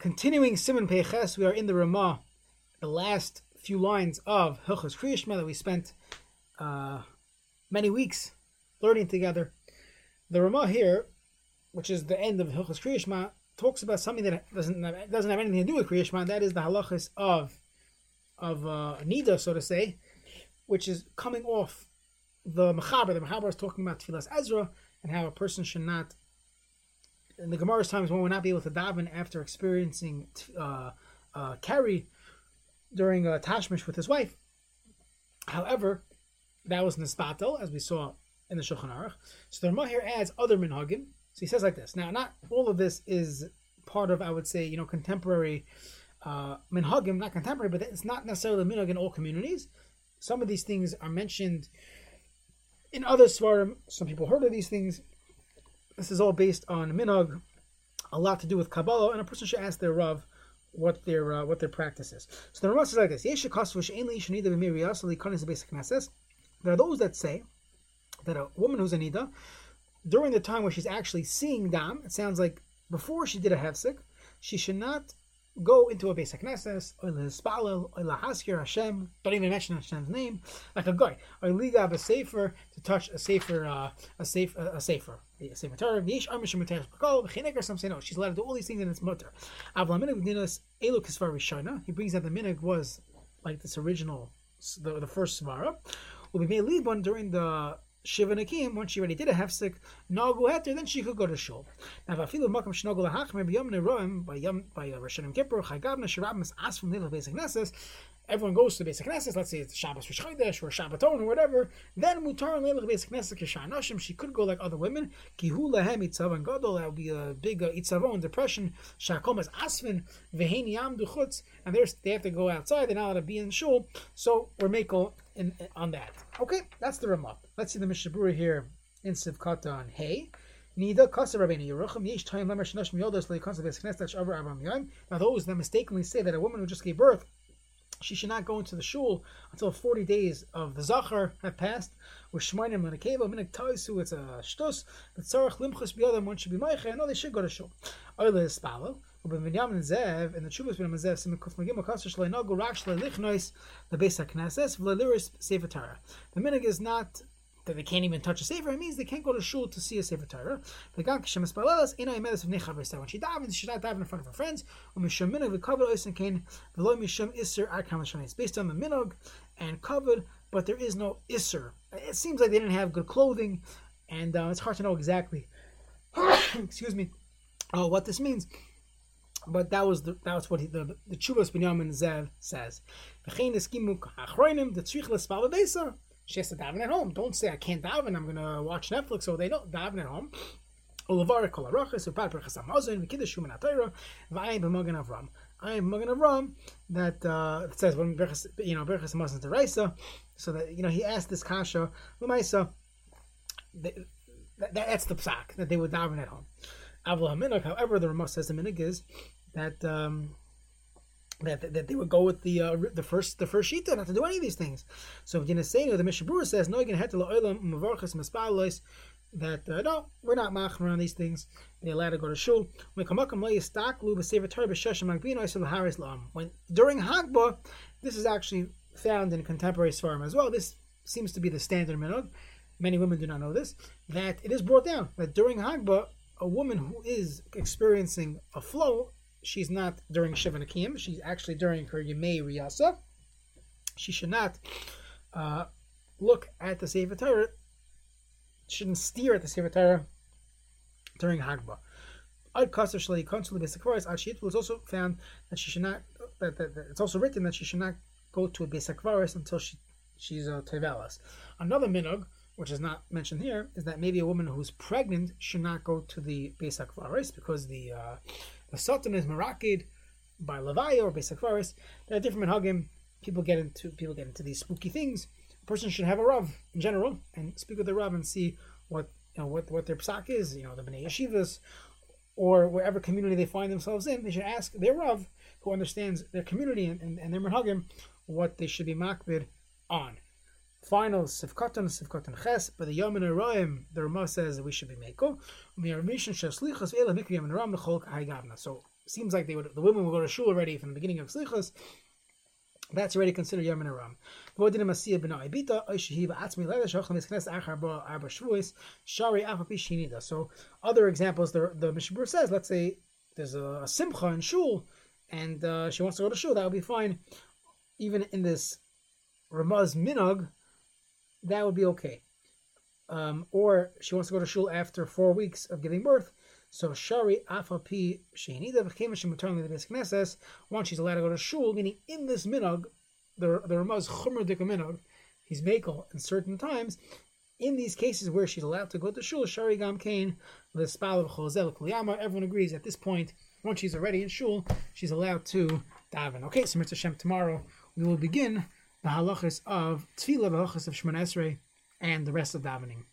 Continuing Siman Peches, we are in the Rema, the last few lines of Hilchos Kriyishma that we spent uh, many weeks learning together. The Rema here, which is the end of Hilchos Kriyishma, talks about something that doesn't doesn't have anything to do with Kriyishma. That is the halachas of of uh, Nida, so to say, which is coming off the Mechaber. The Mechaber is talking about Tfilas Ezra and how a person should not in the Gemara's times one would not be able to daven after experiencing uh, uh, during a tashmish with his wife. However, that was nisbatel, as we saw in the Shulchan Aruch. So the Rema here adds other minhagim. So he says like this. Now, not all of this is part of, I would say, you know, contemporary uh, minhagim, not contemporary, but it's not necessarily minhag in all communities. Some of these things are mentioned in other svarim. Some people heard of these things. This is all based on minog, a lot to do with Kabbalah, and a person should ask their Rav what their uh, what their practice is. So the Rema says like this: There are those that say that a woman who's a nida during the time where she's actually seeing dam, it sounds like before she did a hefsek, she should not go into a basic knesses, or l'spalel, or lahaskir Hashem, don't even mention Hashem's name, like a guy, or ligab a sefer to touch a sefer, uh, a safe, a, a sefer, a sefer b'chinek some say no, she's allowed to do all these things in its mutter. He brings that the minig was like this original, the, the first svara. Will be made libon during the Shiva Nakim, once she already did a hefsek, nagu heter, then she could go to shul. Now, vafilu makam shnogu lahachmer b'yom neroim by yom by Rosh Kippur chagavna shirabim as from little basic nesses. Everyone goes to basic nesses. Let's say it's Shabbos Rosh Chodesh or Shabbaton or whatever. Then mutar and little basic nesses kishan She could go like other women. Kihu lahem itzav gadol. That would be a big uh, itzavon depression. Shakom as asvin veheni yam duchutz. And they have to go outside. They're not allowed to be in shul. So we're making in, on that. Okay, that's the Rema. Let's see the Mishnah Berurah here in Sivkata on Yom. Now those that mistakenly say that a woman who just gave birth she should not go into the shul until 40 days of the Zachar have passed. With Shmoinim and a cave, Minik Taisu, it's a shtus. But Tzarech Limchus Biyadam, one should be Meicha. No, they should go to shul. Oile is Spalo. Zev, in the Beis minig is not that they can't even touch a sefer. It means they can't go to shul to see a sefer Torah. The gan kishem espalelas ina imedes of nechav When she not in front of her friends. When mishum minog v'kavod oisin kain v'lo mishum iser arkam It's based on the minog and covered, but there is no iser. It seems like they didn't have good clothing, and uh, it's hard to know exactly. excuse me. Oh, what this means. But that was the, that was what he, the the Chuvas Binyamin Zev says. She has to daven at home. Don't say I can't daven. I'm gonna watch Netflix. So they don't daven at home. Olavar kol arachas upad berachas hamazon v'kiddush shuman atayra v'ayim b'magen avram. I am Magen Avram that uh, says when berachas you know berachas hamazon deraisa. So that you know he asked this kasha l'maisa. That, that's the psak that they would daven at home. However, the Rema says the minig is that um, that, that they would go with the uh, the first the first shita not to do any of these things. So Yinesenu, the Mishnah Berurah says no had to la'olam mavarchas mispalos that uh, no we're not machmer on these things. They're allowed to go to shul. When kamakam le'yistaklu b'sefer Torah b'shashim magbino isel haris la'am. When during Hagbah, this is actually found in contemporary Svarim as well. This seems to be the standard minhag. Many women do not know this. That it is brought down that during Hagbah, a woman who is experiencing a flow she's not during Shiva Nakim, she's actually during her Yemei Riyasa. She should not uh, look at the Sefer Torah, shouldn't steer at the Sefer Torah during Hagbah. Was also found that she should not, that, that, that, it's also written that she should not go to a Basic Varis until she she's a Tevelas. Another minog, which is not mentioned here, is that maybe a woman who's pregnant should not go to the Basic Varis because the uh, the Satan is Marakid by Levaya or Basic Forest. There are different minhagim. People get into people get into these spooky things. A person should have a rav in general and speak with the rav and see what you know what what their psak is. You know the bnei yeshivas or wherever community they find themselves in. They should ask their rav who understands their community and, and, and their minhagim what they should be makbid on. Final sifkatan sifkatan ches, but the yom and the Rema says we should be meko. So seems like they would the women would go to shul already from the beginning of Slichas, that's already considered Yom Aram. So other examples, the the Mishnah says, let's say there's a, a simcha in shul, and uh, she wants to go to shul, that would be fine. Even in this Ramaz minog, that would be okay. Um, or she wants to go to shul after four weeks of giving birth. So shari afapi sheinida v'chemesh maternally the knesses. Once she's allowed to go to shul, meaning in this minog, the the Ramaz chumer minog, he's makel in certain times. In these cases where she's allowed to go to shul, shari gam kain the spal of chozel kliyama. Everyone agrees at this point. Once she's already in shul, she's allowed to daven. Okay, so Mitzvah Shem tomorrow we will begin the halachas of tefillah, the halachas of Shemon Esrei, and the rest of davening.